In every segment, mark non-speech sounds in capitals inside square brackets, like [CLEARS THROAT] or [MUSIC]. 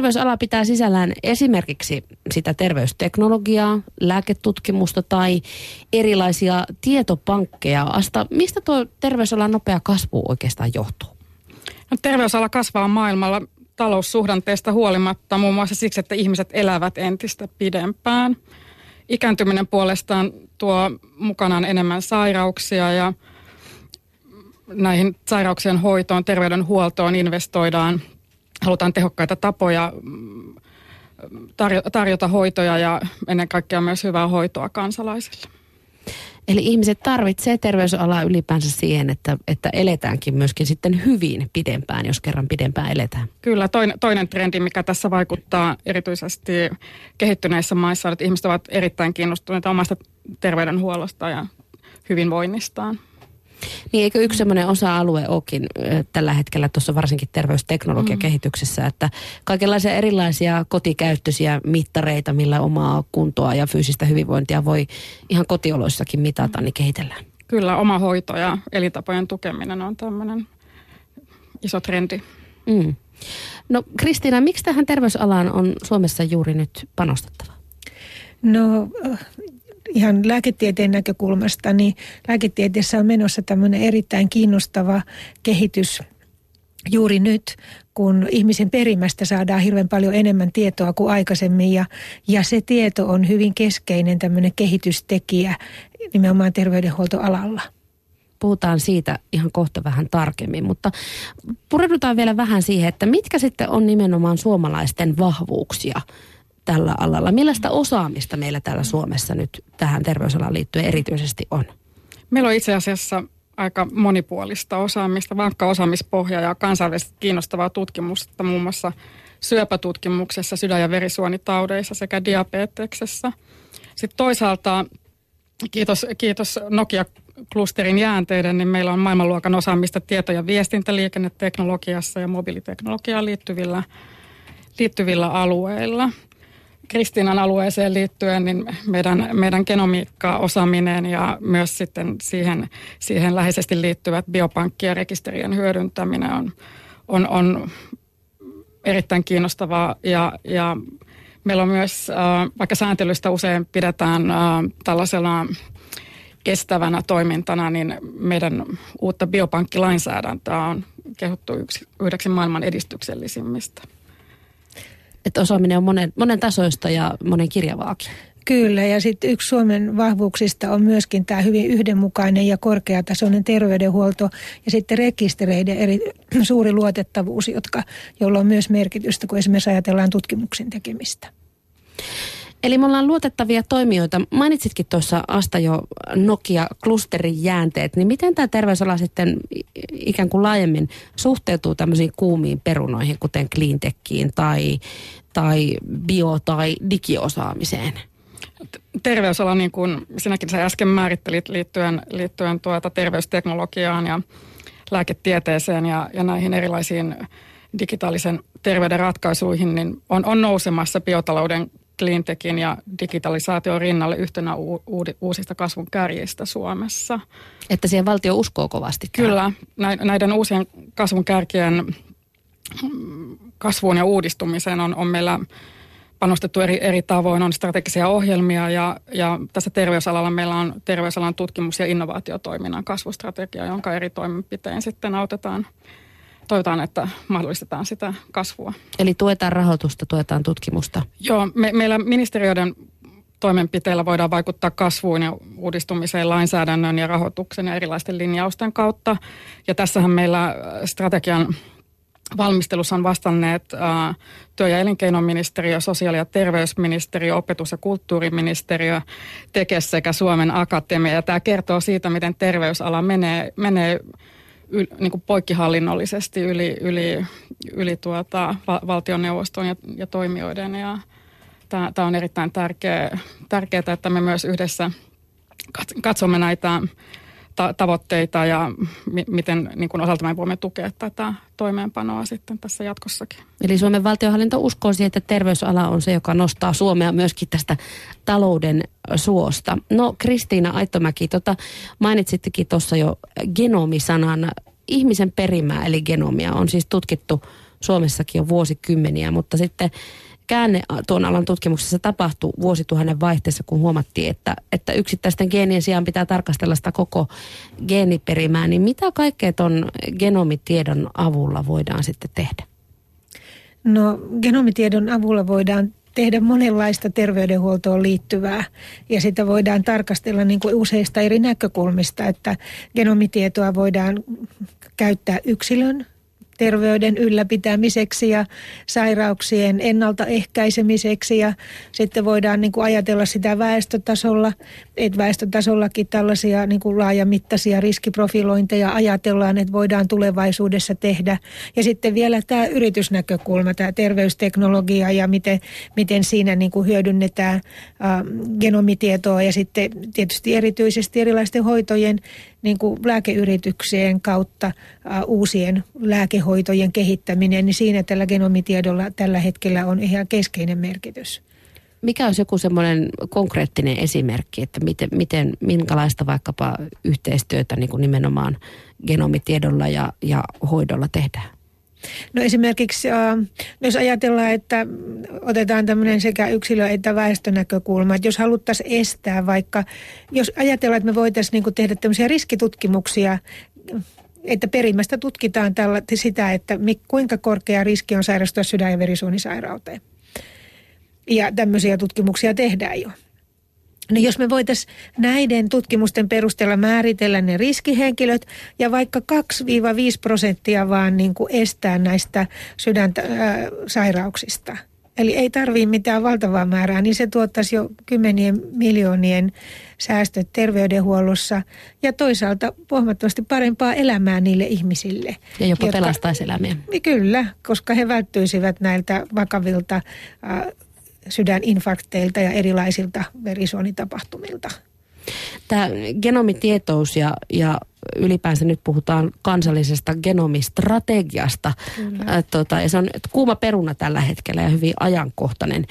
terveysala pitää sisällään esimerkiksi sitä terveysteknologiaa, lääketutkimusta tai erilaisia tietopankkeja. Asta, mistä tuo terveysalan nopea kasvu oikeastaan johtuu? No, terveysala kasvaa maailmalla taloussuhdanteesta huolimatta muun muassa siksi, että ihmiset elävät entistä pidempään. Ikääntyminen puolestaan tuo mukanaan enemmän sairauksia ja näihin sairauksien hoitoon, terveydenhuoltoon investoidaan. Halutaan tehokkaita tapoja mm, tarjota hoitoja ja ennen kaikkea myös hyvää hoitoa kansalaisille. Eli ihmiset tarvitsee terveysalaa ylipäänsä siihen, että, että eletäänkin myöskin sitten hyvin pidempään, jos kerran pidempään eletään. Kyllä, toinen, toinen trendi, mikä tässä vaikuttaa erityisesti kehittyneissä maissa, on, että ihmiset ovat erittäin kiinnostuneita omasta terveydenhuollosta ja hyvinvoinnistaan. Niin eikö yksi sellainen osa-alue olekin tällä hetkellä tuossa varsinkin terveysteknologiakehityksessä, mm. että kaikenlaisia erilaisia kotikäyttöisiä mittareita, millä omaa kuntoa ja fyysistä hyvinvointia voi ihan kotioloissakin mitata, niin kehitellään. Kyllä, oma hoito ja elintapojen tukeminen on tämmöinen iso trendi. Mm. No Kristiina, miksi tähän terveysalaan on Suomessa juuri nyt panostettava? No ihan lääketieteen näkökulmasta, niin lääketieteessä on menossa tämmöinen erittäin kiinnostava kehitys juuri nyt, kun ihmisen perimästä saadaan hirveän paljon enemmän tietoa kuin aikaisemmin ja, ja se tieto on hyvin keskeinen tämmöinen kehitystekijä nimenomaan terveydenhuoltoalalla. Puhutaan siitä ihan kohta vähän tarkemmin, mutta pureudutaan vielä vähän siihen, että mitkä sitten on nimenomaan suomalaisten vahvuuksia tällä alalla. Millaista osaamista meillä täällä Suomessa nyt tähän terveysalaan liittyen erityisesti on? Meillä on itse asiassa aika monipuolista osaamista, vankka osaamispohja ja kansainvälisesti kiinnostavaa tutkimusta muun muassa syöpätutkimuksessa, sydän- ja verisuonitaudeissa sekä diabeteksessa. Sitten toisaalta kiitos, kiitos Nokia-klusterin jäänteiden, niin meillä on maailmanluokan osaamista tieto- ja viestintäliikenneteknologiassa ja mobiiliteknologiaan liittyvillä, liittyvillä alueilla – Kristiinan alueeseen liittyen, niin meidän, meidän genomiikka-osaaminen ja myös sitten siihen, siihen läheisesti liittyvät biopankki- ja rekisterien hyödyntäminen on, on, on erittäin kiinnostavaa ja, ja meillä on myös, äh, vaikka sääntelystä usein pidetään äh, tällaisena kestävänä toimintana, niin meidän uutta biopankkilainsäädäntöä on kehuttu yksi, yhdeksi maailman edistyksellisimmistä. Että osaaminen on monen, monen tasoista ja monen kirjavaakin. Kyllä, ja sitten yksi Suomen vahvuuksista on myöskin tämä hyvin yhdenmukainen ja korkeatasoinen terveydenhuolto ja sitten rekistereiden eri, [CLEARS THROAT] suuri luotettavuus, jotka, jolla on myös merkitystä, kun esimerkiksi ajatellaan tutkimuksen tekemistä. Eli me ollaan luotettavia toimijoita. Mainitsitkin tuossa Asta jo Nokia-klusterin jäänteet, niin miten tämä terveysala sitten ikään kuin laajemmin suhteutuu tämmöisiin kuumiin perunoihin, kuten cleantechiin tai, tai bio- tai digiosaamiseen? Terveysala, niin kuin sinäkin sä äsken määrittelit liittyen, liittyen tuota terveysteknologiaan ja lääketieteeseen ja, ja näihin erilaisiin digitaalisen terveyden ratkaisuihin, niin on, on nousemassa biotalouden cleantechin ja digitalisaation rinnalle yhtenä u- uusista kasvun kärjistä Suomessa. Että siihen valtio uskoo kovasti. Kyllä, näiden uusien kasvun kärkien kasvuun ja uudistumiseen on, on meillä panostettu eri, eri tavoin, on strategisia ohjelmia ja, ja tässä terveysalalla meillä on terveysalan tutkimus- ja innovaatiotoiminnan kasvustrategia, jonka eri toimenpiteen sitten autetaan toivotaan, että mahdollistetaan sitä kasvua. Eli tuetaan rahoitusta, tuetaan tutkimusta? Joo, me, meillä ministeriöiden toimenpiteillä voidaan vaikuttaa kasvuun ja uudistumiseen lainsäädännön ja rahoituksen ja erilaisten linjausten kautta. Ja tässähän meillä strategian valmistelussa on vastanneet ää, työ- ja elinkeinoministeriö, sosiaali- ja terveysministeriö, opetus- ja kulttuuriministeriö, Tekes sekä Suomen Akatemia. Ja tämä kertoo siitä, miten terveysala menee, menee yl, niin kuin poikkihallinnollisesti yli, yli, yli tuota, val, valtioneuvoston ja, ja toimijoiden. Ja tämä on erittäin tärkeä, tärkeää, että me myös yhdessä katsomme näitä ta- tavoitteita ja mi- miten niin kuin osalta me voimme tukea tätä toimeenpanoa sitten tässä jatkossakin. Eli Suomen valtiohallinto uskoo siihen, että terveysala on se, joka nostaa Suomea myöskin tästä talouden suosta. No Kristiina Aittomäki, tota, mainitsittekin tuossa jo genomisanan. Ihmisen perimää eli genomia on siis tutkittu Suomessakin jo vuosikymmeniä, mutta sitten käänne tuon alan tutkimuksessa tapahtui vuosituhannen vaihteessa, kun huomattiin, että, että yksittäisten geenien sijaan pitää tarkastella sitä koko geeniperimää. Niin mitä kaikkea tuon genomitiedon avulla voidaan sitten tehdä? No genomitiedon avulla voidaan tehdä monenlaista terveydenhuoltoon liittyvää ja sitä voidaan tarkastella niin kuin useista eri näkökulmista, että genomitietoa voidaan käyttää yksilön terveyden ylläpitämiseksi ja sairauksien ennaltaehkäisemiseksi ja sitten voidaan niin kuin ajatella sitä väestötasolla, että väestötasollakin tällaisia niin kuin laajamittaisia riskiprofilointeja ajatellaan, että voidaan tulevaisuudessa tehdä. Ja sitten vielä tämä yritysnäkökulma, tämä terveysteknologia ja miten, miten siinä niin kuin hyödynnetään äh, genomitietoa ja sitten tietysti erityisesti erilaisten hoitojen niin kuin lääkeyrityksien kautta äh, uusien lääkehoitojen kehittäminen, niin siinä tällä genomitiedolla tällä hetkellä on ihan keskeinen merkitys. Mikä olisi joku semmoinen konkreettinen esimerkki, että miten, miten minkälaista vaikkapa yhteistyötä niin kuin nimenomaan genomitiedolla ja, ja hoidolla tehdään? No esimerkiksi äh, jos ajatellaan, että otetaan tämmöinen sekä yksilö- että väestönäkökulma, että jos haluttaisiin estää vaikka, jos ajatellaan, että me voitaisiin niin tehdä tämmöisiä riskitutkimuksia, että perimästä tutkitaan tällä, sitä, että kuinka korkea riski on sairastua sydän- ja verisuonisairauteen. Ja tämmöisiä tutkimuksia tehdään jo. Niin jos me voitaisiin näiden tutkimusten perusteella määritellä ne riskihenkilöt ja vaikka 2-5 prosenttia vaan niin kuin estää näistä sydänsairauksista. Eli ei tarvii mitään valtavaa määrää, niin se tuottaisi jo kymmenien miljoonien säästöt terveydenhuollossa ja toisaalta huomattavasti parempaa elämää niille ihmisille. Ja jopa jotka, pelastaisi elämiä. Kyllä, koska he välttyisivät näiltä vakavilta äh, sydäninfarkteilta ja erilaisilta verisuonitapahtumilta. Tämä genomitietous ja, ja ylipäänsä nyt puhutaan kansallisesta genomistrategiasta. Äh, tota, ja se on kuuma peruna tällä hetkellä ja hyvin ajankohtainen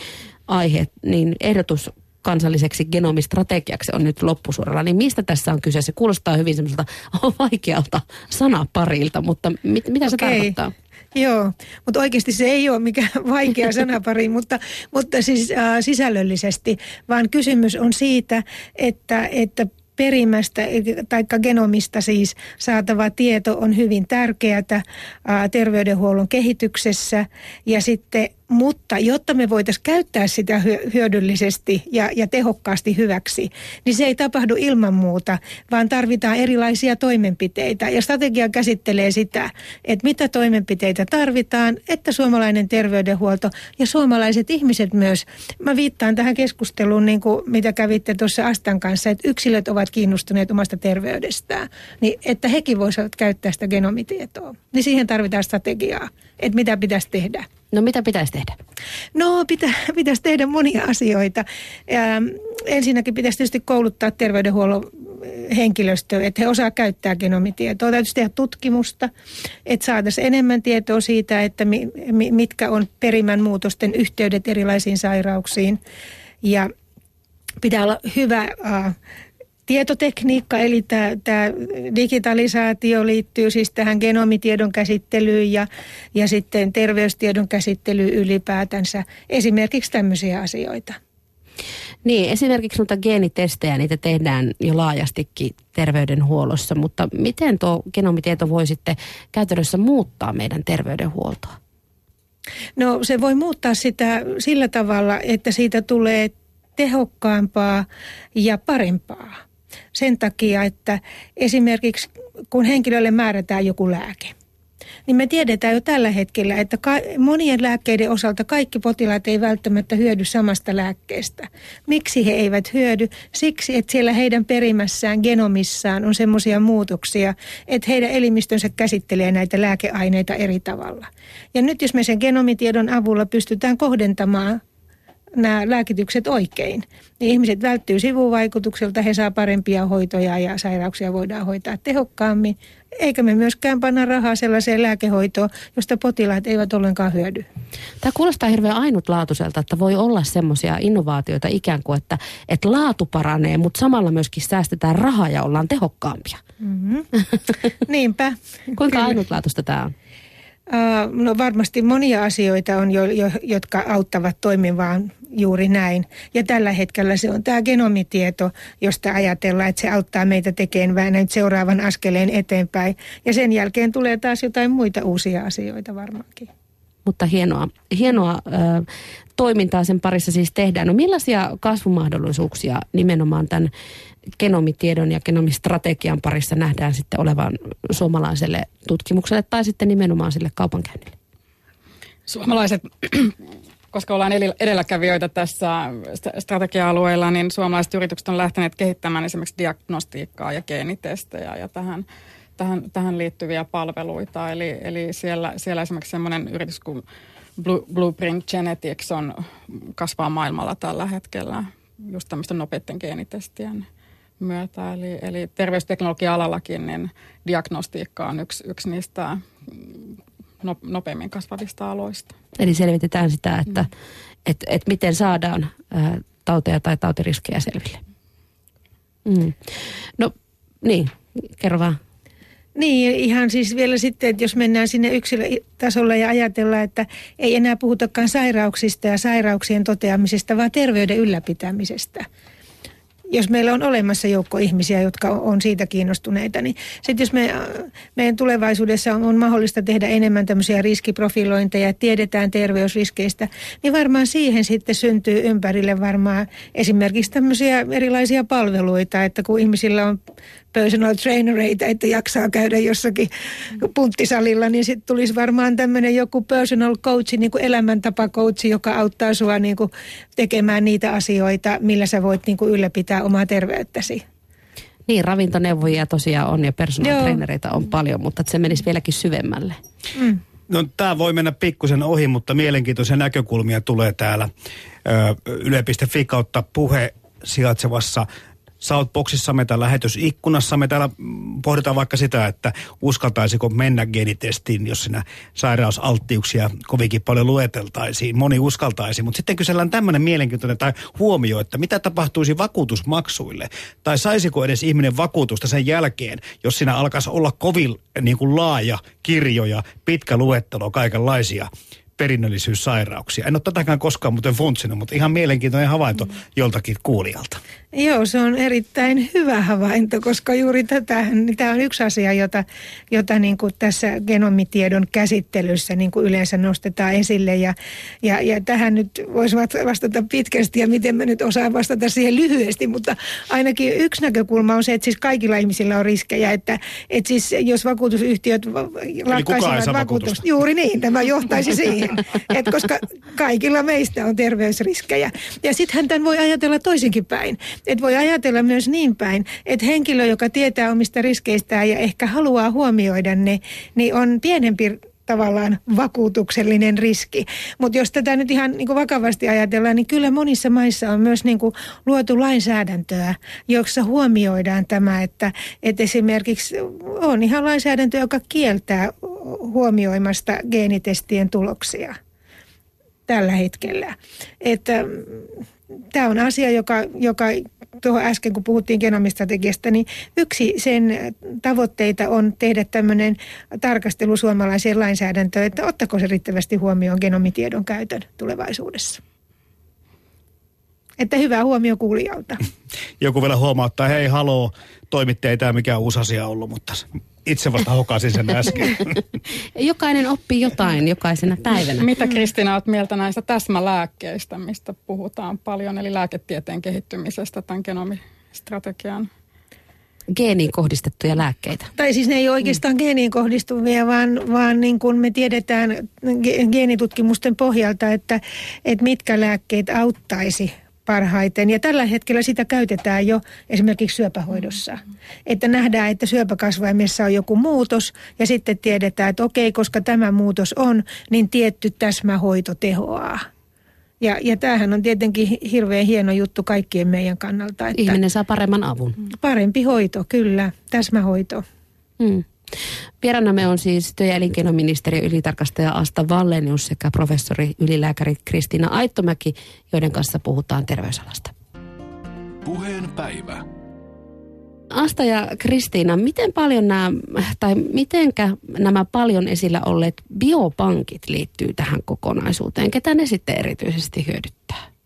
aihe, niin ehdotus kansalliseksi genomistrategiaksi on nyt loppusuoralla. Niin mistä tässä on kyse? Se kuulostaa hyvin semmoiselta [LAUGHS] vaikealta sanaparilta, mutta mit, mitä se okay. tarkoittaa? Joo, mutta oikeasti se ei ole mikään [LAUGHS] vaikea sanapari, mutta, mutta siis äh, sisällöllisesti, vaan kysymys on siitä, että, että perimästä tai genomista siis saatava tieto on hyvin tärkeää terveydenhuollon kehityksessä. Ja sitten mutta jotta me voitaisiin käyttää sitä hyödyllisesti ja, ja tehokkaasti hyväksi, niin se ei tapahdu ilman muuta, vaan tarvitaan erilaisia toimenpiteitä. Ja strategia käsittelee sitä, että mitä toimenpiteitä tarvitaan, että suomalainen terveydenhuolto ja suomalaiset ihmiset myös. Mä viittaan tähän keskusteluun, niin kuin mitä kävitte tuossa Astan kanssa, että yksilöt ovat kiinnostuneet omasta terveydestään, niin että hekin voisivat käyttää sitä genomitietoa. Niin siihen tarvitaan strategiaa, että mitä pitäisi tehdä. No mitä pitäisi tehdä? No pitä, pitäisi tehdä monia asioita. Ja, ensinnäkin pitäisi tietysti kouluttaa terveydenhuollon henkilöstöä, että he osaa käyttää genomitietoa. Täytyisi tehdä tutkimusta, että saataisiin enemmän tietoa siitä, että mi, mitkä on perimän muutosten yhteydet erilaisiin sairauksiin. Ja pitää olla hyvä äh, tietotekniikka, eli tämä, digitalisaatio liittyy siis tähän genomitiedon käsittelyyn ja, ja sitten terveystiedon käsittelyyn ylipäätänsä. Esimerkiksi tämmöisiä asioita. Niin, esimerkiksi noita geenitestejä, niitä tehdään jo laajastikin terveydenhuollossa, mutta miten tuo genomitieto voi sitten käytännössä muuttaa meidän terveydenhuoltoa? No se voi muuttaa sitä sillä tavalla, että siitä tulee tehokkaampaa ja parempaa sen takia, että esimerkiksi kun henkilölle määrätään joku lääke, niin me tiedetään jo tällä hetkellä, että ka- monien lääkkeiden osalta kaikki potilaat ei välttämättä hyödy samasta lääkkeestä. Miksi he eivät hyödy? Siksi, että siellä heidän perimässään, genomissaan on semmoisia muutoksia, että heidän elimistönsä käsittelee näitä lääkeaineita eri tavalla. Ja nyt jos me sen genomitiedon avulla pystytään kohdentamaan nämä lääkitykset oikein, niin ihmiset välttyy sivuvaikutukselta, he saa parempia hoitoja ja sairauksia voidaan hoitaa tehokkaammin. Eikä me myöskään panna rahaa sellaiseen lääkehoitoon, josta potilaat eivät ollenkaan hyödy. Tämä kuulostaa hirveän ainutlaatuiselta, että voi olla semmoisia innovaatioita ikään kuin, että, että laatu paranee, mutta samalla myöskin säästetään rahaa ja ollaan tehokkaampia. Mm-hmm. Niinpä. [LAUGHS] Kuinka ainutlaatuista tämä on? No varmasti monia asioita on, jo, jo, jotka auttavat toimimaan juuri näin. Ja tällä hetkellä se on tämä genomitieto, josta ajatellaan, että se auttaa meitä tekemään näin seuraavan askeleen eteenpäin. Ja sen jälkeen tulee taas jotain muita uusia asioita varmaankin. Mutta hienoa, hienoa ö, toimintaa sen parissa siis tehdään. No millaisia kasvumahdollisuuksia nimenomaan tämän genomitiedon ja genomistrategian parissa nähdään sitten olevan suomalaiselle tutkimukselle tai sitten nimenomaan sille kaupankäynnille? Suomalaiset, [CLEARS THROAT] koska ollaan edelläkävijöitä tässä strategia-alueella, niin suomalaiset yritykset on lähteneet kehittämään esimerkiksi diagnostiikkaa ja geenitestejä ja tähän, tähän, tähän liittyviä palveluita. Eli, eli siellä, siellä esimerkiksi sellainen yritys kuin Blueprint Genetics on, kasvaa maailmalla tällä hetkellä just tämmöisten nopeiden geenitestien myötä. Eli, eli terveysteknologia-alallakin niin diagnostiikka on yksi, yksi niistä no, nopeimmin kasvavista aloista. Eli selvitetään sitä, että mm. et, et miten saadaan ä, tauteja tai tautiriskejä selville. Mm. No niin, kerro vaan. Niin, ihan siis vielä sitten, että jos mennään sinne yksilötasolla ja ajatellaan, että ei enää puhutakaan sairauksista ja sairauksien toteamisesta, vaan terveyden ylläpitämisestä jos meillä on olemassa joukko ihmisiä, jotka on siitä kiinnostuneita, niin sitten jos me, meidän tulevaisuudessa on, on mahdollista tehdä enemmän tämmöisiä riskiprofilointeja, tiedetään terveysriskeistä, niin varmaan siihen sitten syntyy ympärille varmaan esimerkiksi tämmöisiä erilaisia palveluita, että kun ihmisillä on personal trainereita, että jaksaa käydä jossakin punttisalilla, niin sitten tulisi varmaan tämmöinen joku personal coach, niin kuin elämäntapakoutsi, joka auttaa sua niin kuin tekemään niitä asioita, millä sä voit niin kuin ylläpitää omaa terveyttäsi. Niin, ravintoneuvojia tosiaan on ja personal trainereita on paljon, mutta se menisi vieläkin syvemmälle. Mm. No tämä voi mennä pikkusen ohi, mutta mielenkiintoisia näkökulmia tulee täällä yle.fi kautta puhe sijaitsevassa Southboxissamme tai lähetysikkunassamme täällä pohditaan vaikka sitä, että uskaltaisiko mennä genitestiin, jos siinä sairausalttiuksia kovinkin paljon lueteltaisiin. Moni uskaltaisi, mutta sitten kysellään tämmöinen mielenkiintoinen tai huomio, että mitä tapahtuisi vakuutusmaksuille? Tai saisiko edes ihminen vakuutusta sen jälkeen, jos siinä alkaisi olla kovin niin kuin laaja kirjo ja pitkä luettelo kaikenlaisia perinnöllisyyssairauksia. En ole tätäkään koskaan muuten funtsinut, mutta ihan mielenkiintoinen havainto mm. joltakin kuulijalta. Joo, se on erittäin hyvä havainto, koska juuri tätä, niin tämä on yksi asia, jota, jota niin kuin tässä genomitiedon käsittelyssä niin kuin yleensä nostetaan esille. Ja, ja, ja tähän nyt voisi vastata pitkästi ja miten mä nyt osaan vastata siihen lyhyesti, mutta ainakin yksi näkökulma on se, että siis kaikilla ihmisillä on riskejä, että, että siis jos vakuutusyhtiöt lakkaisivat vakuutusta, juuri niin, tämä johtaisi [LAUGHS] siihen, [LAUGHS] että koska kaikilla meistä on terveysriskejä. Ja sittenhän tämän voi ajatella toisinkin päin että voi ajatella myös niin päin, että henkilö, joka tietää omista riskeistään ja ehkä haluaa huomioida ne, niin on pienempi tavallaan vakuutuksellinen riski. Mutta jos tätä nyt ihan niin vakavasti ajatellaan, niin kyllä monissa maissa on myös niin luotu lainsäädäntöä, jossa huomioidaan tämä, että, että esimerkiksi on ihan lainsäädäntö, joka kieltää huomioimasta geenitestien tuloksia tällä hetkellä. Että tämä on asia, joka, joka tuohon äsken kun puhuttiin genomistrategiasta, niin yksi sen tavoitteita on tehdä tämmöinen tarkastelu suomalaiseen lainsäädäntöön, että ottako se riittävästi huomioon genomitiedon käytön tulevaisuudessa. Että hyvä huomio kuulijalta. Joku vielä huomauttaa, hei haloo, toimittaja ei tämä mikään uusi asia ollut, mutta itse vasta hokasin sen äsken. [LAUGHS] Jokainen oppii jotain jokaisena päivänä. Mitä Kristina olet mieltä näistä täsmälääkkeistä, mistä puhutaan paljon, eli lääketieteen kehittymisestä tämän genomistrategian geeniin kohdistettuja lääkkeitä. Tai siis ne ei oikeastaan mm. geeniin kohdistuvia, vaan, vaan niin kuin me tiedetään geenitutkimusten pohjalta, että, että mitkä lääkkeet auttaisi parhaiten. Ja tällä hetkellä sitä käytetään jo esimerkiksi syöpähoidossa. Että nähdään, että syöpäkasvaimessa on joku muutos ja sitten tiedetään, että okei, koska tämä muutos on, niin tietty täsmähoito tehoaa. Ja, ja tämähän on tietenkin hirveän hieno juttu kaikkien meidän kannalta. Että Ihminen saa paremman avun. Parempi hoito, kyllä, täsmähoito. Mm. Vieraanamme on siis työ- ja elinkeinoministeriön ylitarkastaja Asta Vallenius sekä professori ylilääkäri Kristiina Aittomäki, joiden kanssa puhutaan terveysalasta. Puheen päivä. Asta ja Kristiina, miten paljon nämä, tai mitenkä nämä paljon esillä olleet biopankit liittyy tähän kokonaisuuteen? Ketä ne sitten erityisesti hyödyttää?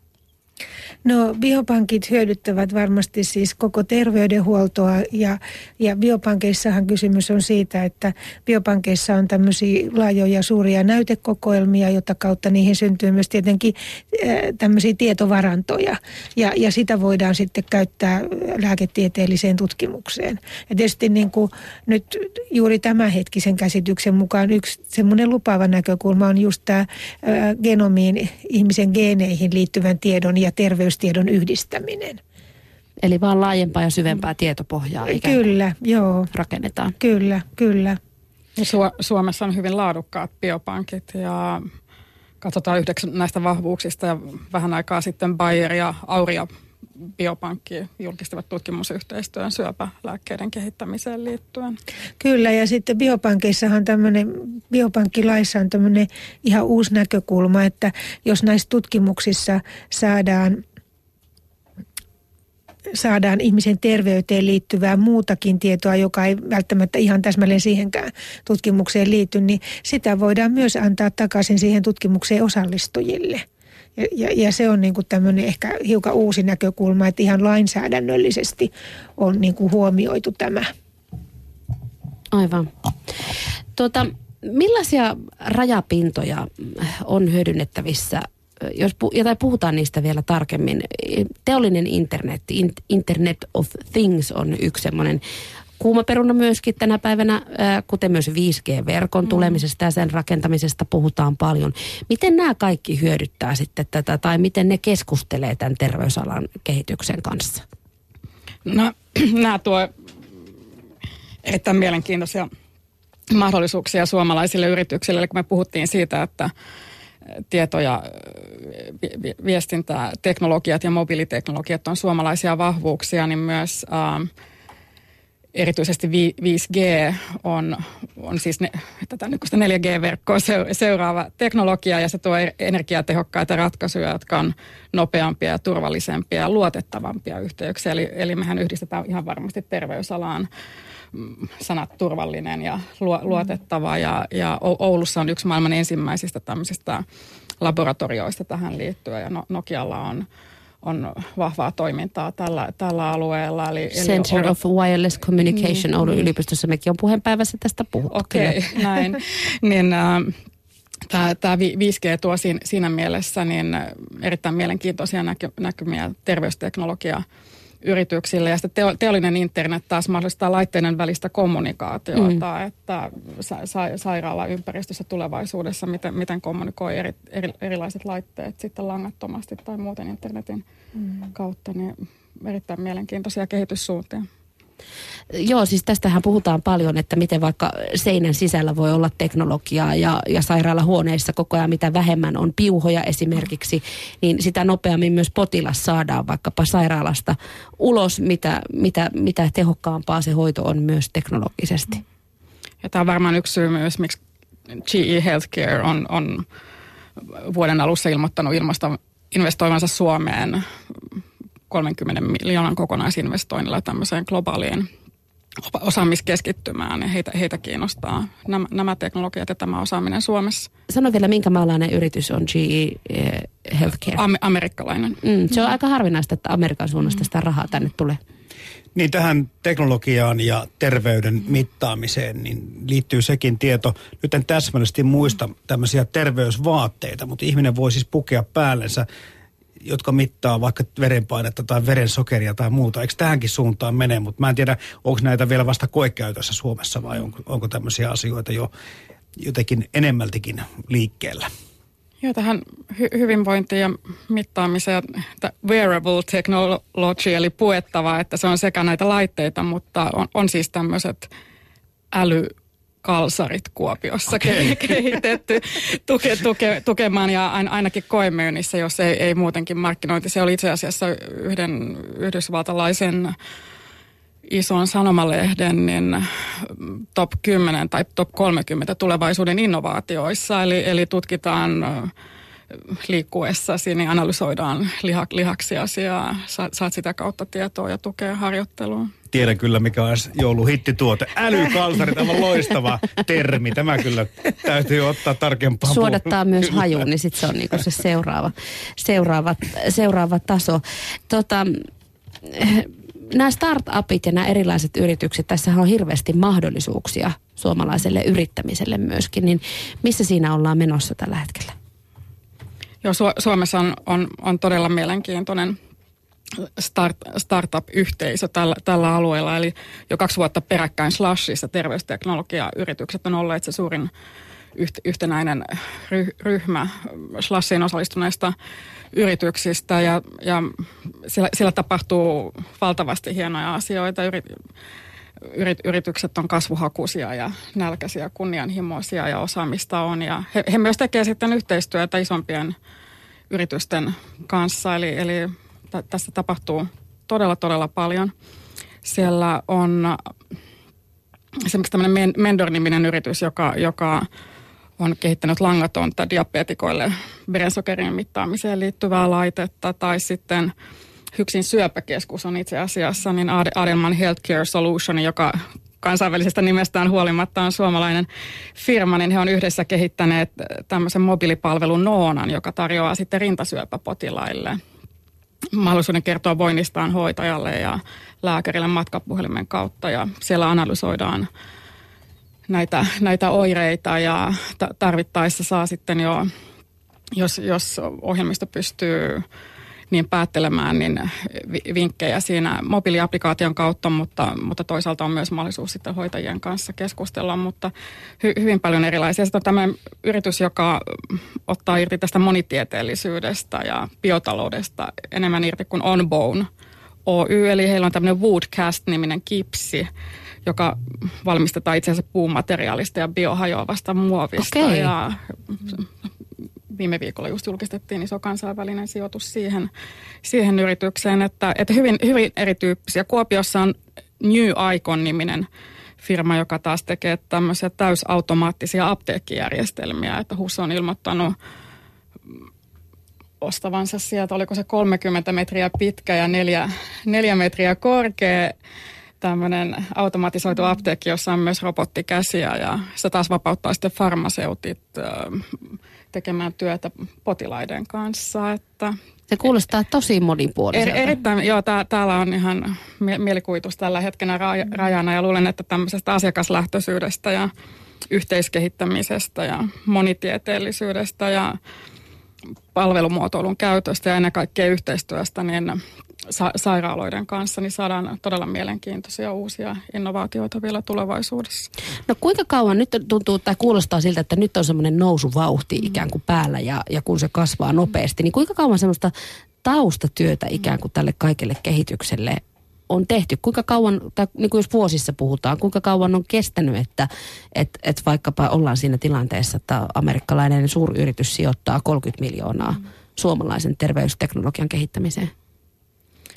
No biopankit hyödyttävät varmasti siis koko terveydenhuoltoa ja, ja biopankeissahan kysymys on siitä, että biopankeissa on tämmöisiä laajoja suuria näytekokoelmia, jota kautta niihin syntyy myös tietenkin tämmöisiä tietovarantoja ja, ja sitä voidaan sitten käyttää lääketieteelliseen tutkimukseen. Ja tietysti niin kuin nyt juuri tämänhetkisen käsityksen mukaan yksi semmoinen lupaava näkökulma on just tämä genomiin, ihmisen geeneihin liittyvän tiedon ja terveys terveystiedon yhdistäminen. Eli vaan laajempaa ja syvempää tietopohjaa Kyllä, joo. rakennetaan. Kyllä, kyllä. Su- Suomessa on hyvin laadukkaat biopankit ja katsotaan yhdeksi näistä vahvuuksista ja vähän aikaa sitten Bayer ja Auria biopankki julkistivat tutkimusyhteistyön syöpälääkkeiden kehittämiseen liittyen. Kyllä, ja sitten biopankeissahan tämmöinen, biopankkilaissa on tämmöinen ihan uusi näkökulma, että jos näissä tutkimuksissa saadaan saadaan ihmisen terveyteen liittyvää muutakin tietoa, joka ei välttämättä ihan täsmälleen siihenkään tutkimukseen liity, niin sitä voidaan myös antaa takaisin siihen tutkimukseen osallistujille. Ja, ja, ja se on niin tämmöinen ehkä hiukan uusi näkökulma, että ihan lainsäädännöllisesti on niin kuin huomioitu tämä. Aivan. Tuota, millaisia rajapintoja on hyödynnettävissä jos pu- jotain puhutaan niistä vielä tarkemmin, teollinen internet, Internet of Things on yksi semmoinen kuuma peruna myöskin tänä päivänä, kuten myös 5G-verkon mm. tulemisesta ja sen rakentamisesta puhutaan paljon. Miten nämä kaikki hyödyttää sitten tätä tai miten ne keskustelee tämän terveysalan kehityksen kanssa? No, [CLEARS THROAT] nämä tuo erittäin mielenkiintoisia mahdollisuuksia suomalaisille yrityksille. Eli kun me puhuttiin siitä, että tieto- ja viestintäteknologiat ja mobiiliteknologiat on suomalaisia vahvuuksia, niin myös äh, erityisesti 5G on, on siis ne, tätä nykyistä 4G-verkkoa seuraava teknologia ja se tuo energiatehokkaita ratkaisuja, jotka on nopeampia ja turvallisempia ja luotettavampia yhteyksiä. Eli, eli mehän yhdistetään ihan varmasti terveysalaan sanat turvallinen ja luotettava ja, ja Oulussa on yksi maailman ensimmäisistä tämmöisistä laboratorioista tähän liittyen ja no, Nokialla on on vahvaa toimintaa tällä, tällä alueella. Eli, Center eli of Wireless Communication mm, Oulun yliopistossa. Mekin on puheenpäivässä tästä puhuttu. Okei, okay, [LAUGHS] näin. niin, äh, Tämä 5G tuo siinä, siinä mielessä niin erittäin mielenkiintoisia näky, näkymiä terveysteknologiaa yrityksille. Ja sitten teollinen internet taas mahdollistaa laitteiden välistä kommunikaatiota, mm. että sa- sa- sairaalaympäristössä tulevaisuudessa, miten, miten kommunikoi eri, eri, erilaiset laitteet sitten langattomasti tai muuten internetin mm. kautta, niin erittäin mielenkiintoisia kehityssuuntia. Joo, siis tästähän puhutaan paljon, että miten vaikka seinän sisällä voi olla teknologiaa ja, ja sairaalahuoneissa koko ajan mitä vähemmän on piuhoja esimerkiksi, niin sitä nopeammin myös potilas saadaan vaikkapa sairaalasta ulos, mitä, mitä, mitä tehokkaampaa se hoito on myös teknologisesti. Ja tämä on varmaan yksi syy myös, miksi GE Healthcare on, on vuoden alussa ilmoittanut ilmasta investoivansa Suomeen 30 miljoonan kokonaisinvestoinnilla tämmöiseen globaaliin osaamiskeskittymään ja heitä, heitä kiinnostaa nämä, nämä teknologiat ja tämä osaaminen Suomessa. Sano vielä, minkä maalainen yritys on GE eh, Healthcare? Am, amerikkalainen. Mm, se on mm. aika harvinaista, että Amerikan suunnasta sitä rahaa tänne tulee. Niin tähän teknologiaan ja terveyden mittaamiseen niin liittyy sekin tieto. Nyt en täsmällisesti muista tämmöisiä terveysvaatteita, mutta ihminen voi siis pukea päällensä jotka mittaa vaikka verenpainetta tai verensokeria tai muuta. Eikö tähänkin suuntaan mene? Mutta mä en tiedä, onko näitä vielä vasta koekäytössä Suomessa vai onko, onko tämmöisiä asioita jo jotenkin enemmältikin liikkeellä? Joo, tähän hy- hyvinvointiin ja mittaamiseen, wearable technology, eli puettava, että se on sekä näitä laitteita, mutta on, on siis tämmöiset äly kalsarit Kuopiossa okay. kehitetty tuke, tuke, tukemaan ja ainakin koemyynnissä, jos ei, ei muutenkin markkinointi. Se oli itse asiassa yhden yhdysvaltalaisen ison sanomalehden niin top 10 tai top 30 tulevaisuuden innovaatioissa. Eli, eli tutkitaan liikkuessasi, niin analysoidaan liha, lihaksiasi ja saat, saat sitä kautta tietoa ja tukea harjoitteluun. Tiedän kyllä, mikä on jouluhittituote. Älykalsarit, aivan loistava termi. Tämä kyllä täytyy ottaa tarkempaan. Suodattaa myös hajuun, niin sitten se on niinku se seuraava, seuraava, seuraava taso. Tota, nämä startupit ja nämä erilaiset yritykset, tässä on hirveästi mahdollisuuksia suomalaiselle yrittämiselle myöskin, niin missä siinä ollaan menossa tällä hetkellä? Joo, Su- Suomessa on, on, on todella mielenkiintoinen start, startup-yhteisö tällä, tällä alueella. Eli jo kaksi vuotta peräkkäin Slashissa terveysteknologiayritykset on olleet se suurin yht, yhtenäinen ry, ryhmä Slashiin osallistuneista yrityksistä ja, ja siellä, siellä tapahtuu valtavasti hienoja asioita. Yrit, yrit, yritykset on kasvuhakuisia ja nälkäisiä, kunnianhimoisia ja osaamista on. Ja he, he myös tekevät sitten yhteistyötä isompien yritysten kanssa, eli, eli t- tässä tapahtuu todella, todella paljon. Siellä on esimerkiksi tämmöinen Mendor-niminen yritys, joka, joka on kehittänyt langatonta diabetikoille verensokerin mittaamiseen liittyvää laitetta, tai sitten Hyksin syöpäkeskus on itse asiassa niin Adelman Healthcare Solution, joka kansainvälisestä nimestään huolimatta on suomalainen firma, niin he on yhdessä kehittäneet tämmöisen mobiilipalvelun Noonan, joka tarjoaa sitten rintasyöpäpotilaille mahdollisuuden kertoa voinnistaan hoitajalle ja lääkärille matkapuhelimen kautta. Ja siellä analysoidaan näitä, näitä oireita ja tarvittaessa saa sitten jo, jos, jos ohjelmisto pystyy niin päättelemään, niin vinkkejä siinä mobiiliaplikaation kautta, mutta, mutta toisaalta on myös mahdollisuus sitten hoitajien kanssa keskustella, mutta hy, hyvin paljon erilaisia. Sitten on tämmöinen yritys, joka ottaa irti tästä monitieteellisyydestä ja biotaloudesta enemmän irti kuin Onbone Oy, eli heillä on tämmöinen Woodcast-niminen kipsi, joka valmistetaan itse asiassa puumateriaalista ja biohajoavasta muovista. Okay. Ja viime viikolla just julkistettiin iso kansainvälinen sijoitus siihen, siihen yritykseen, että, että hyvin, hyvin erityyppisiä. Kuopiossa on New Icon-niminen firma, joka taas tekee tämmöisiä täysautomaattisia apteekkijärjestelmiä, että HUS on ilmoittanut ostavansa sieltä, oliko se 30 metriä pitkä ja 4, 4 metriä korkea tämmöinen automatisoitu apteekki, jossa on myös robottikäsiä ja se taas vapauttaa sitten farmaseutit tekemään työtä potilaiden kanssa. Että se kuulostaa tosi monipuoliselta. Er, erittäin, joo, tää, täällä on ihan mielikuvitus tällä hetkenä rajana ja luulen, että tämmöisestä asiakaslähtöisyydestä ja yhteiskehittämisestä ja monitieteellisyydestä ja palvelumuotoilun käytöstä ja ennen kaikkea yhteistyöstä, niin sa- sairaaloiden kanssa, niin saadaan todella mielenkiintoisia uusia innovaatioita vielä tulevaisuudessa. No kuinka kauan nyt tuntuu tai kuulostaa siltä, että nyt on semmoinen nousuvauhti mm. ikään kuin päällä ja, ja kun se kasvaa nopeasti, niin kuinka kauan semmoista taustatyötä ikään kuin tälle kaikelle kehitykselle on tehty? Kuinka kauan, tai niin kuin jos vuosissa puhutaan, kuinka kauan on kestänyt, että et, et vaikkapa ollaan siinä tilanteessa, että amerikkalainen suuryritys sijoittaa 30 miljoonaa mm. suomalaisen terveysteknologian kehittämiseen?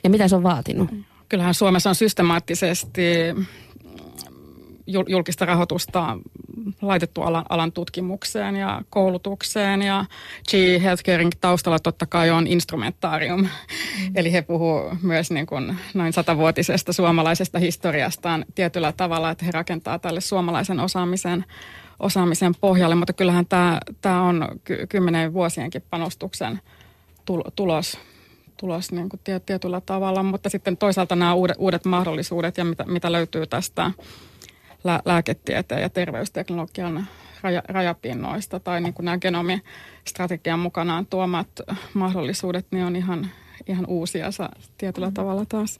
Ja mitä se on vaatinut? Kyllähän Suomessa on systemaattisesti julkista rahoitusta laitettu alan, alan tutkimukseen ja koulutukseen ja G Healthcarein taustalla totta kai on instrumentaarium. Mm. Eli he puhuu myös niin kuin noin satavuotisesta suomalaisesta historiastaan tietyllä tavalla, että he rakentaa tälle suomalaisen osaamisen, osaamisen pohjalle, mutta kyllähän tämä, tämä on ky- kymmenen vuosienkin panostuksen tulos tulos niin kuin tietyllä tavalla, mutta sitten toisaalta nämä uudet, uudet mahdollisuudet ja mitä, mitä löytyy tästä lä- lääketieteen ja terveysteknologian raja, rajapinnoista tai niin kuin nämä genomistrategian mukanaan tuomat mahdollisuudet, niin on ihan, ihan uusia tietyllä tavalla taas.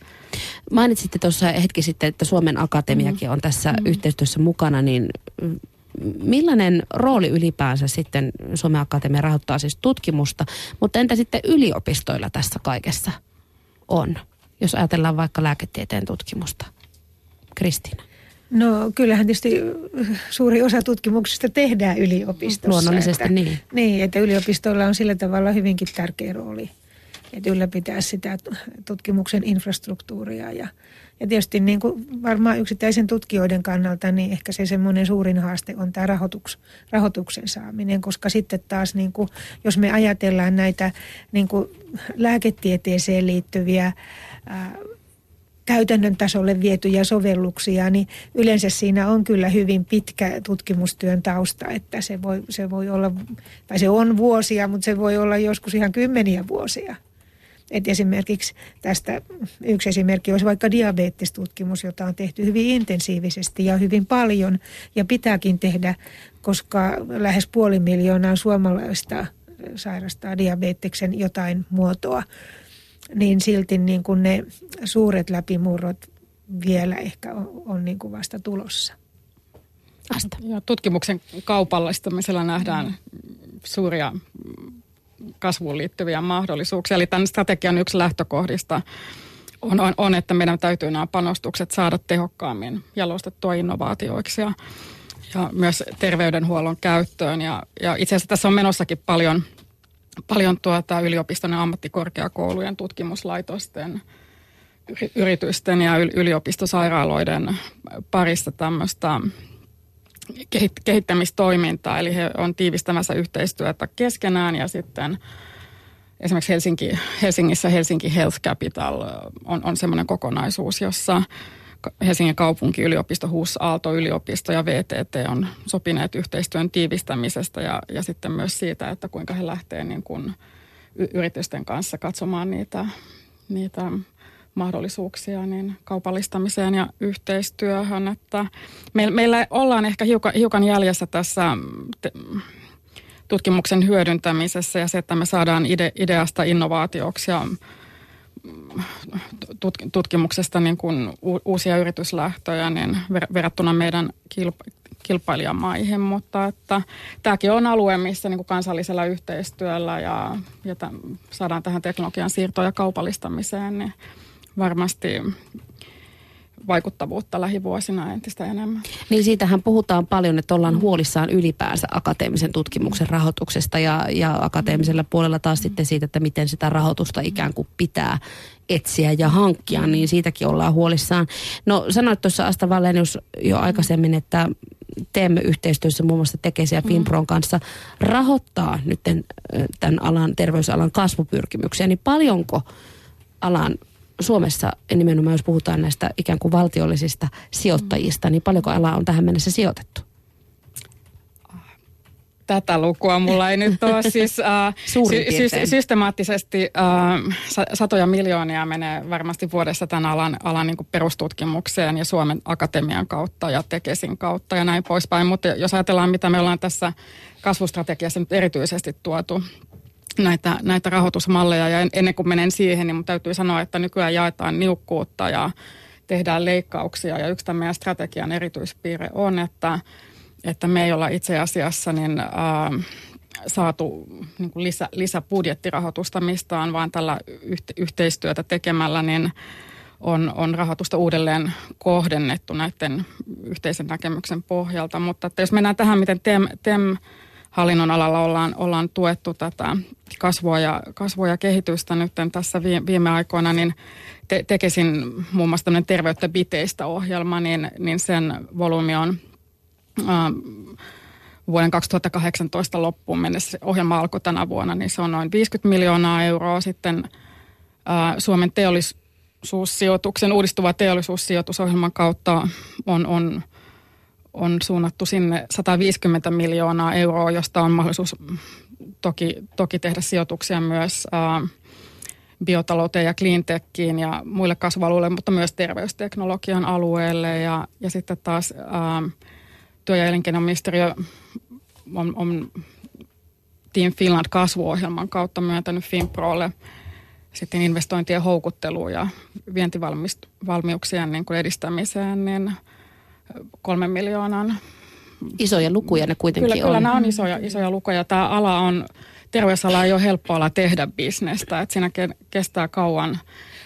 Mainitsitte tuossa hetki sitten, että Suomen Akatemiakin on tässä mm. yhteistyössä mukana, niin millainen rooli ylipäänsä sitten Suomen Akatemia rahoittaa siis tutkimusta, mutta entä sitten yliopistoilla tässä kaikessa on, jos ajatellaan vaikka lääketieteen tutkimusta? Kristiina. No kyllähän tietysti suuri osa tutkimuksista tehdään yliopistossa. Luonnollisesti että, niin. Niin, että yliopistoilla on sillä tavalla hyvinkin tärkeä rooli että ylläpitää sitä tutkimuksen infrastruktuuria ja, ja tietysti niin kuin varmaan yksittäisen tutkijoiden kannalta, niin ehkä se semmoinen suurin haaste on tämä rahoituks, rahoituksen saaminen, koska sitten taas niin kuin, jos me ajatellaan näitä niin kuin lääketieteeseen liittyviä ää, käytännön tasolle vietyjä sovelluksia, niin yleensä siinä on kyllä hyvin pitkä tutkimustyön tausta, että se voi, se voi olla, tai se on vuosia, mutta se voi olla joskus ihan kymmeniä vuosia. Et esimerkiksi tästä yksi esimerkki olisi vaikka diabetestutkimus, jota on tehty hyvin intensiivisesti ja hyvin paljon ja pitääkin tehdä, koska lähes puoli miljoonaa suomalaista sairastaa diabeteksen jotain muotoa niin silti niin kuin ne suuret läpimurrot vielä ehkä on, on niin kuin vasta tulossa. Asta. Ja tutkimuksen kaupallistamisella nähdään suuria kasvuun liittyviä mahdollisuuksia. Eli tämän strategian yksi lähtökohdista on, on, on, että meidän täytyy nämä panostukset saada tehokkaammin jalostettua innovaatioiksi ja, ja myös terveydenhuollon käyttöön. Ja, ja itse asiassa tässä on menossakin paljon – paljon tuota yliopiston ja ammattikorkeakoulujen tutkimuslaitosten, yritysten ja yliopistosairaaloiden parissa tämmöistä kehittämistoimintaa, eli he on tiivistämässä yhteistyötä keskenään ja sitten esimerkiksi Helsinki, Helsingissä Helsinki Health Capital on, on semmoinen kokonaisuus, jossa Helsingin kaupunki, yliopisto, HUS, Aalto-yliopisto ja VTT on sopineet yhteistyön tiivistämisestä ja, ja sitten myös siitä, että kuinka he lähtevät niin kuin yritysten kanssa katsomaan niitä, niitä mahdollisuuksia niin kaupallistamiseen ja yhteistyöhön. Että me, meillä ollaan ehkä hiukan, hiukan jäljessä tässä te, tutkimuksen hyödyntämisessä ja se, että me saadaan ide, ideasta innovaatioksi ja tutkimuksesta niin kuin uusia yrityslähtöjä niin verrattuna meidän kilpailijamaihin, mutta että tämäkin on alue, missä niin kuin kansallisella yhteistyöllä ja, ja tämän, saadaan tähän teknologian siirtoon ja kaupallistamiseen, niin varmasti vaikuttavuutta lähivuosina entistä enemmän. Niin siitähän puhutaan paljon, että ollaan huolissaan ylipäänsä akateemisen tutkimuksen rahoituksesta ja, ja akateemisella puolella taas sitten siitä, että miten sitä rahoitusta ikään kuin pitää etsiä ja hankkia, niin siitäkin ollaan huolissaan. No sanoit tuossa Asta Vallenius jo aikaisemmin, että teemme yhteistyössä muun muassa Tekesi ja Finpron kanssa rahoittaa nyt tämän alan, terveysalan kasvupyrkimyksiä, niin paljonko alan Suomessa nimenomaan, jos puhutaan näistä ikään kuin valtiollisista sijoittajista, niin paljonko ala on tähän mennessä sijoitettu? Tätä lukua mulla ei nyt ole. [LAUGHS] Siis, äh, sy- sy- systemaattisesti äh, satoja miljoonia menee varmasti vuodessa tämän alan, alan niin perustutkimukseen ja Suomen Akatemian kautta ja Tekesin kautta ja näin poispäin. Mutta jos ajatellaan, mitä me ollaan tässä kasvustrategiassa nyt erityisesti tuotu näitä, näitä rahoitusmalleja. Ja ennen kuin menen siihen, niin täytyy sanoa, että nykyään jaetaan niukkuutta ja tehdään leikkauksia. Ja yksi tämän meidän strategian erityispiirre on, että, että me ei olla itse asiassa niin, ää, saatu niin kuin lisä, lisäbudjettirahoitusta mistään, vaan tällä yhte, yhteistyötä tekemällä niin on, on rahoitusta uudelleen kohdennettu näiden yhteisen näkemyksen pohjalta. Mutta että jos mennään tähän, miten TEM, TEM hallinnon alalla ollaan, ollaan tuettu tätä kasvua ja, kasvua ja kehitystä nyt tässä viime aikoina, niin te, tekesin muun muassa tämmöinen terveyttä biteistä ohjelma, niin, niin sen volyymi on äh, vuoden 2018 loppuun mennessä. Ohjelma alkoi tänä vuonna, niin se on noin 50 miljoonaa euroa. Sitten äh, Suomen teollisuussijoituksen, uudistuva teollisuussijoitusohjelman kautta on, on on suunnattu sinne 150 miljoonaa euroa, josta on mahdollisuus toki, toki tehdä sijoituksia myös ää, biotalouteen ja cleantechiin ja muille kasvaluille, mutta myös terveysteknologian alueelle. Ja, ja sitten taas ää, työ- ja elinkeinoministeriö on, on Team Finland kasvuohjelman kautta myöntänyt Finprolle sitten investointien houkutteluun ja vientivalmiuksien niin kuin edistämiseen, niin – kolmen miljoonan. Isoja lukuja ne kuitenkin kyllä, on. Kyllä nämä on isoja, isoja lukuja. Tämä ala on, terveysala ei ole helppo ala tehdä bisnestä. Että siinä kestää kauan,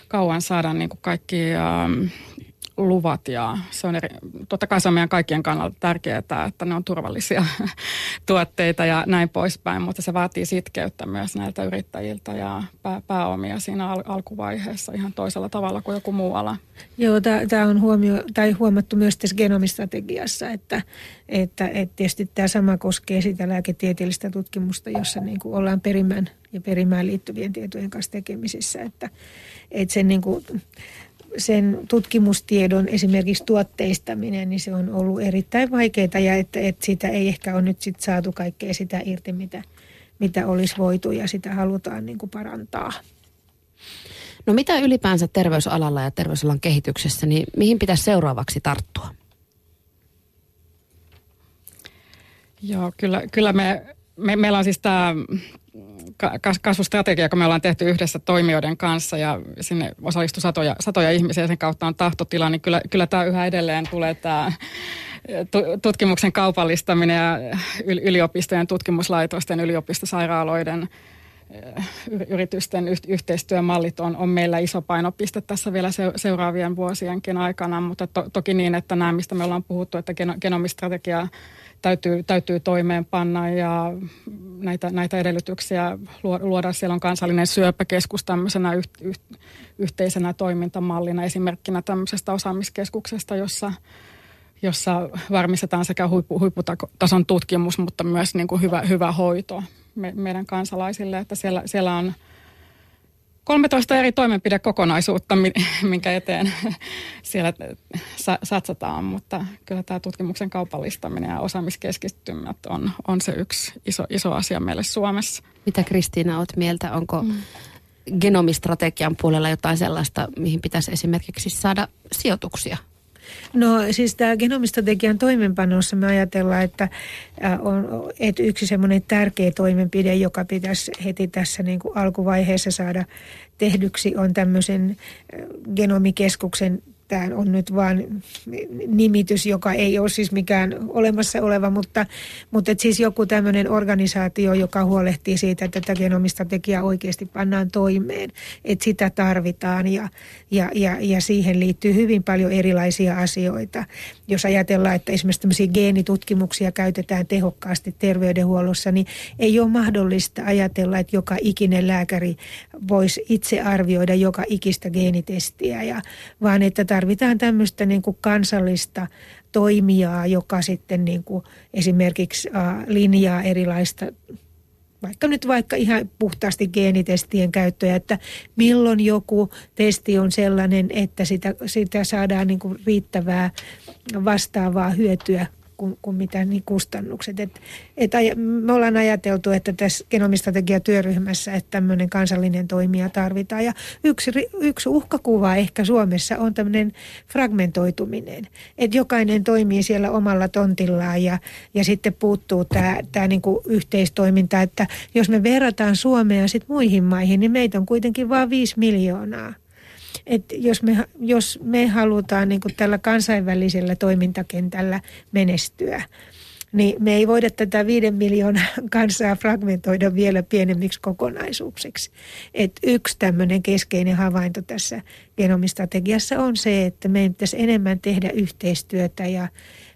kauan saada niin kuin kaikki ähm, luvat ja se on eri, totta kai se on meidän kaikkien kannalta tärkeää, että ne on turvallisia [LAUGHS] tuotteita ja näin poispäin, mutta se vaatii sitkeyttä myös näiltä yrittäjiltä ja pää, pääomia siinä al- alkuvaiheessa ihan toisella tavalla kuin joku muu ala. Joo, tämä on huomio, tai huomattu myös tässä genomistrategiassa, että, että, että tietysti tämä sama koskee sitä lääketieteellistä tutkimusta, jossa niin kuin ollaan perimään ja perimään liittyvien tietojen kanssa tekemisissä, että, että sen niin kuin, sen tutkimustiedon esimerkiksi tuotteistaminen, niin se on ollut erittäin vaikeaa ja että, että sitä ei ehkä ole nyt sit saatu kaikkea sitä irti, mitä, mitä olisi voitu ja sitä halutaan niin kuin parantaa. No mitä ylipäänsä terveysalalla ja terveysalan kehityksessä, niin mihin pitäisi seuraavaksi tarttua? Joo, kyllä, kyllä me, me, meillä on siis tämä kasvustrategia, joka me ollaan tehty yhdessä toimijoiden kanssa ja sinne osallistui satoja, satoja ihmisiä ja sen kautta on tahtotila, niin kyllä, kyllä tämä yhä edelleen tulee tämä tutkimuksen kaupallistaminen ja yliopistojen tutkimuslaitosten, yliopistosairaaloiden yritysten yhteistyömallit on, on meillä iso painopiste tässä vielä seuraavien vuosienkin aikana, mutta to, toki niin, että nämä, mistä me ollaan puhuttu, että genomistrategia täytyy, täytyy toimeenpanna ja näitä, näitä edellytyksiä luoda. Siellä on kansallinen syöpäkeskus tämmöisenä yh, yh, yhteisenä toimintamallina esimerkkinä tämmöisestä osaamiskeskuksesta, jossa jossa varmistetaan sekä huippu, huipputason tutkimus, mutta myös niin kuin hyvä, hyvä hoito me, meidän kansalaisille. Että siellä, siellä on 13 eri toimenpidekokonaisuutta, [LAUGHS] minkä eteen [LAUGHS] siellä satsataan, mutta kyllä tämä tutkimuksen kaupallistaminen ja osaamiskeskittymät on, on se yksi iso, iso asia meille Suomessa. Mitä Kristiina olet mieltä? Onko mm. genomistrategian puolella jotain sellaista, mihin pitäisi esimerkiksi saada sijoituksia No siis tämä genomistrategian toimenpanossa me ajatellaan, että on että yksi semmoinen tärkeä toimenpide, joka pitäisi heti tässä niin kuin alkuvaiheessa saada tehdyksi, on tämmöisen genomikeskuksen tämä on nyt vain nimitys, joka ei ole siis mikään olemassa oleva, mutta, mutta et siis joku tämmöinen organisaatio, joka huolehtii siitä, että tätä genomista tekijää oikeasti pannaan toimeen, että sitä tarvitaan ja, ja, ja, ja siihen liittyy hyvin paljon erilaisia asioita. Jos ajatellaan, että esimerkiksi tämmöisiä geenitutkimuksia käytetään tehokkaasti terveydenhuollossa, niin ei ole mahdollista ajatella, että joka ikinen lääkäri voisi itse arvioida joka ikistä geenitestiä, ja, vaan että tarvitaan tämmöistä niin kuin kansallista toimijaa, joka sitten niin kuin esimerkiksi linjaa erilaista vaikka nyt vaikka ihan puhtaasti geenitestien käyttöä, että milloin joku testi on sellainen, että sitä, sitä saadaan niin kuin riittävää vastaavaa hyötyä kuin, kuin mitä niin kustannukset. Et, et aj, me ollaan ajateltu, että tässä genomistrategiatyöryhmässä, että tämmöinen kansallinen toimija tarvitaan. Ja yksi, yksi uhkakuva ehkä Suomessa on tämmöinen fragmentoituminen. Että jokainen toimii siellä omalla tontillaan ja, ja sitten puuttuu tämä, tämä niin kuin yhteistoiminta. Että jos me verrataan Suomea sitten muihin maihin, niin meitä on kuitenkin vain viisi miljoonaa että jos me, jos me halutaan niin kuin tällä kansainvälisellä toimintakentällä menestyä, niin me ei voida tätä viiden miljoonan [LAUGHS] kansaa fragmentoida vielä pienemmiksi kokonaisuuksiksi. Et yksi tämmöinen keskeinen havainto tässä genomistrategiassa on se, että meidän pitäisi enemmän tehdä yhteistyötä ja,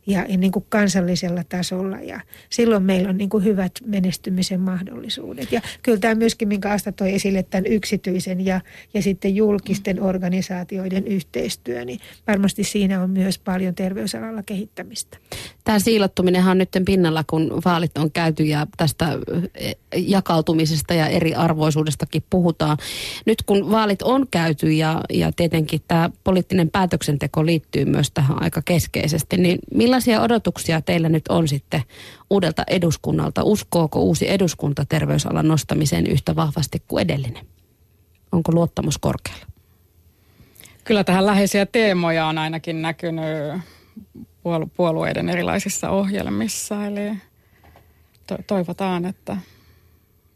ja niin kuin kansallisella tasolla. Ja silloin meillä on niin kuin hyvät menestymisen mahdollisuudet. Ja kyllä tämä myöskin, minkä Asta toi esille, tämän yksityisen ja, ja sitten julkisten organisaatioiden yhteistyö, niin varmasti siinä on myös paljon terveysalalla kehittämistä. Tämä siilottuminenhan on nyt pinnalla, kun vaalit on käyty ja tästä eh, jakautumisesta ja eriarvoisuudestakin puhutaan. Nyt kun vaalit on käyty ja, ja tietenkin tämä poliittinen päätöksenteko liittyy myös tähän aika keskeisesti, niin Millaisia odotuksia teillä nyt on sitten uudelta eduskunnalta? Uskooko uusi eduskunta terveysalan nostamiseen yhtä vahvasti kuin edellinen? Onko luottamus korkealla? Kyllä tähän läheisiä teemoja on ainakin näkynyt puolueiden erilaisissa ohjelmissa. Eli to- toivotaan, että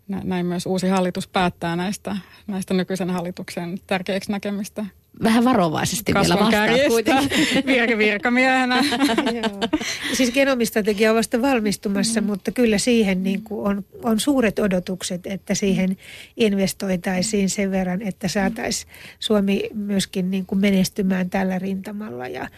näin myös uusi hallitus päättää näistä, näistä nykyisen hallituksen tärkeiksi näkemistä vähän varovaisesti vielä vastaat kuitenkin. [LAUGHS] Virka virkamiehenä. [LAUGHS] siis genomistrategia on vasta valmistumassa, mm. mutta kyllä siihen niin kuin on, on suuret odotukset, että siihen investoitaisiin sen verran, että saataisiin Suomi myöskin niin kuin menestymään tällä rintamalla. Ja,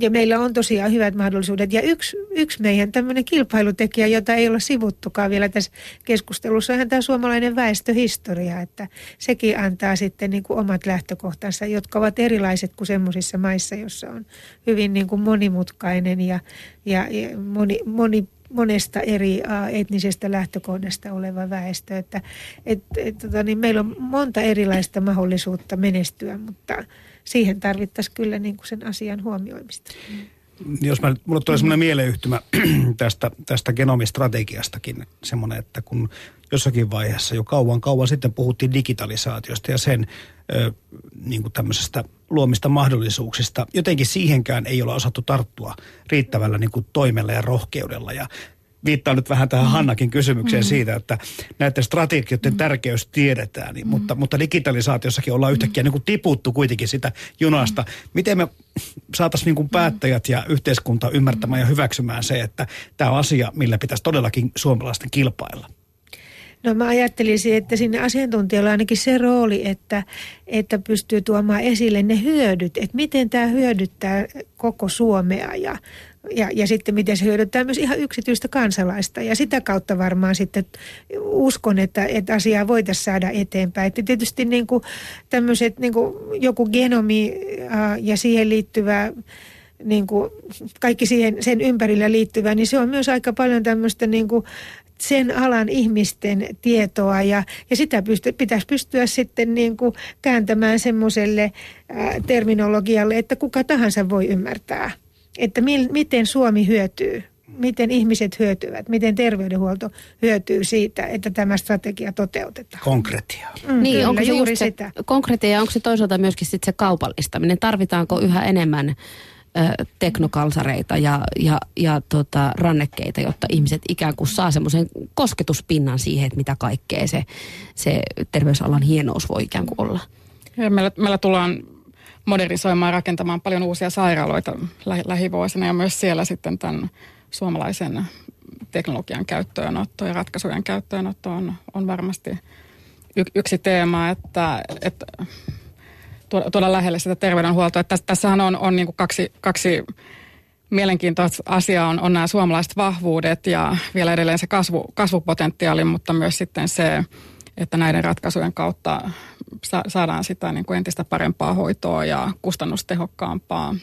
ja meillä on tosiaan hyvät mahdollisuudet. Ja yksi, yksi meidän tämmöinen kilpailutekijä, jota ei ole sivuttukaan vielä tässä keskustelussa, on tämä suomalainen väestöhistoria, että sekin antaa sitten niin kuin omat lähtökohtansa, jotka ovat erilaiset kuin semmoisissa maissa, jossa on hyvin niin kuin monimutkainen ja, ja, ja moni, moni monesta eri etnisestä lähtökohdasta oleva väestö. Että, et, et, tota, niin meillä on monta erilaista mahdollisuutta menestyä, mutta siihen tarvittaisiin kyllä niin kuin sen asian huomioimista. Jos mä, mulle tulee semmoinen mieleyhtymä [CLEARS THROAT] tästä, tästä genomistrategiastakin, semmoinen, että kun jossakin vaiheessa jo kauan kauan sitten puhuttiin digitalisaatiosta ja sen ö, niin kuin tämmöisestä luomista mahdollisuuksista. Jotenkin siihenkään ei ole osattu tarttua riittävällä niin kuin toimella ja rohkeudella. Ja viittaan nyt vähän tähän mm. Hannakin kysymykseen mm. siitä, että näiden strategioiden mm. tärkeys tiedetään, niin, mm. mutta, mutta digitalisaatiossakin ollaan yhtäkkiä niin kuin tiputtu kuitenkin sitä junasta. Mm. Miten me saataisiin niin kuin päättäjät ja yhteiskunta ymmärtämään ja hyväksymään se, että tämä on asia, millä pitäisi todellakin suomalaisten kilpailla? No mä ajattelisin, että sinne asiantuntijoilla on ainakin se rooli, että, että pystyy tuomaan esille ne hyödyt, että miten tämä hyödyttää koko Suomea ja, ja, ja sitten miten se hyödyttää myös ihan yksityistä kansalaista. Ja sitä kautta varmaan sitten uskon, että, että asiaa voitaisiin saada eteenpäin. Että tietysti niin kuin tämmöiset niin kuin joku genomi ää, ja siihen liittyvä niin kuin kaikki siihen, sen ympärillä liittyvä, niin se on myös aika paljon tämmöistä niin kuin sen alan ihmisten tietoa ja, ja sitä pysty, pitäisi pystyä sitten niin kuin kääntämään semmoiselle terminologialle, että kuka tahansa voi ymmärtää, että mi, miten Suomi hyötyy miten ihmiset hyötyvät, miten terveydenhuolto hyötyy siitä, että tämä strategia toteutetaan. Konkretia. Mm, niin, kyllä, onko se juuri sitä. Konkretia onko se toisaalta myöskin sit se kaupallistaminen? Tarvitaanko yhä enemmän teknokalsareita ja, ja, ja tota, rannekkeita, jotta ihmiset ikään kuin saa semmoisen kosketuspinnan siihen, että mitä kaikkea se, se terveysalan hienous voi ikään kuin olla. Ja meillä, meillä tullaan modernisoimaan rakentamaan paljon uusia sairaaloita lä- lähivuosina ja myös siellä sitten tämän suomalaisen teknologian käyttöönotto ja ratkaisujen käyttöönotto on, on varmasti y- yksi teema, että, että tuoda lähelle sitä terveydenhuoltoa. Että tässähän on, on niin kuin kaksi, kaksi mielenkiintoista asiaa on, on nämä suomalaiset vahvuudet ja vielä edelleen se kasvu, kasvupotentiaali, mutta myös sitten se, että näiden ratkaisujen kautta sa, saadaan sitä niin kuin entistä parempaa hoitoa ja kustannustehokkaampaa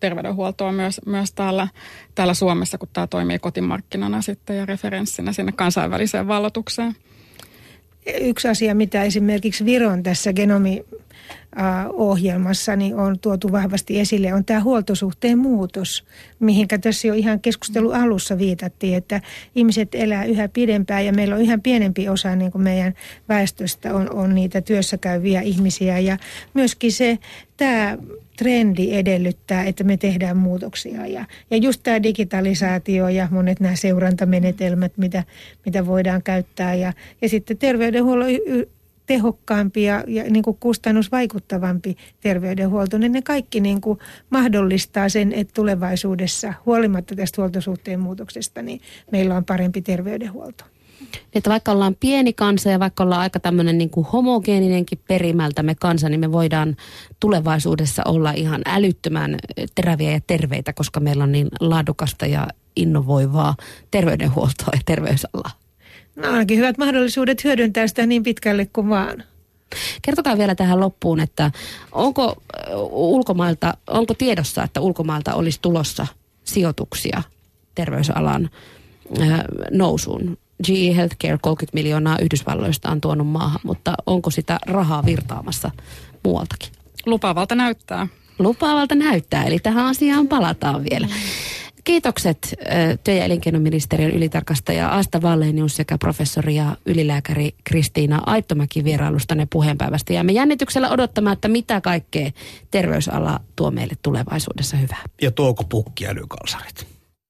terveydenhuoltoa myös, myös täällä, täällä Suomessa, kun tämä toimii kotimarkkinana sitten ja referenssinä sinne kansainväliseen vallotukseen yksi asia, mitä esimerkiksi Viron tässä genomi niin on tuotu vahvasti esille, on tämä huoltosuhteen muutos, mihinkä tässä jo ihan keskustelu alussa viitattiin, että ihmiset elää yhä pidempään ja meillä on yhä pienempi osa niin kuin meidän väestöstä on, on niitä työssä käyviä ihmisiä. Ja myöskin se, tämä trendi edellyttää, että me tehdään muutoksia. Ja, ja just tämä digitalisaatio ja monet nämä seurantamenetelmät, mitä, mitä voidaan käyttää. Ja, ja sitten terveydenhuollon tehokkaampi ja, ja niin kuin kustannusvaikuttavampi terveydenhuolto, niin ne kaikki niin kuin mahdollistaa sen, että tulevaisuudessa huolimatta tästä huoltosuhteen muutoksesta, niin meillä on parempi terveydenhuolto. Että vaikka ollaan pieni kansa ja vaikka ollaan aika tämmöinen niin kuin homogeeninenkin perimältämme kansa, niin me voidaan tulevaisuudessa olla ihan älyttömän teräviä ja terveitä, koska meillä on niin laadukasta ja innovoivaa terveydenhuoltoa ja terveysalaa. No ainakin hyvät mahdollisuudet hyödyntää sitä niin pitkälle kuin vaan. Kertokaa vielä tähän loppuun, että onko ulkomailta, onko tiedossa, että ulkomailta olisi tulossa sijoituksia terveysalan nousuun? GE Healthcare 30 miljoonaa Yhdysvalloista on tuonut maahan, mutta onko sitä rahaa virtaamassa muualtakin? Lupaavalta näyttää. Lupaavalta näyttää, eli tähän asiaan palataan vielä. Kiitokset työ- ja elinkeinoministeriön ylitarkastaja Asta Vallenius sekä professori ja ylilääkäri Kristiina Aittomäki vierailustanne puheenpäivästä. Jäämme jännityksellä odottamaan, että mitä kaikkea terveysala tuo meille tulevaisuudessa hyvää. Ja tuoko pukki älykalsarit?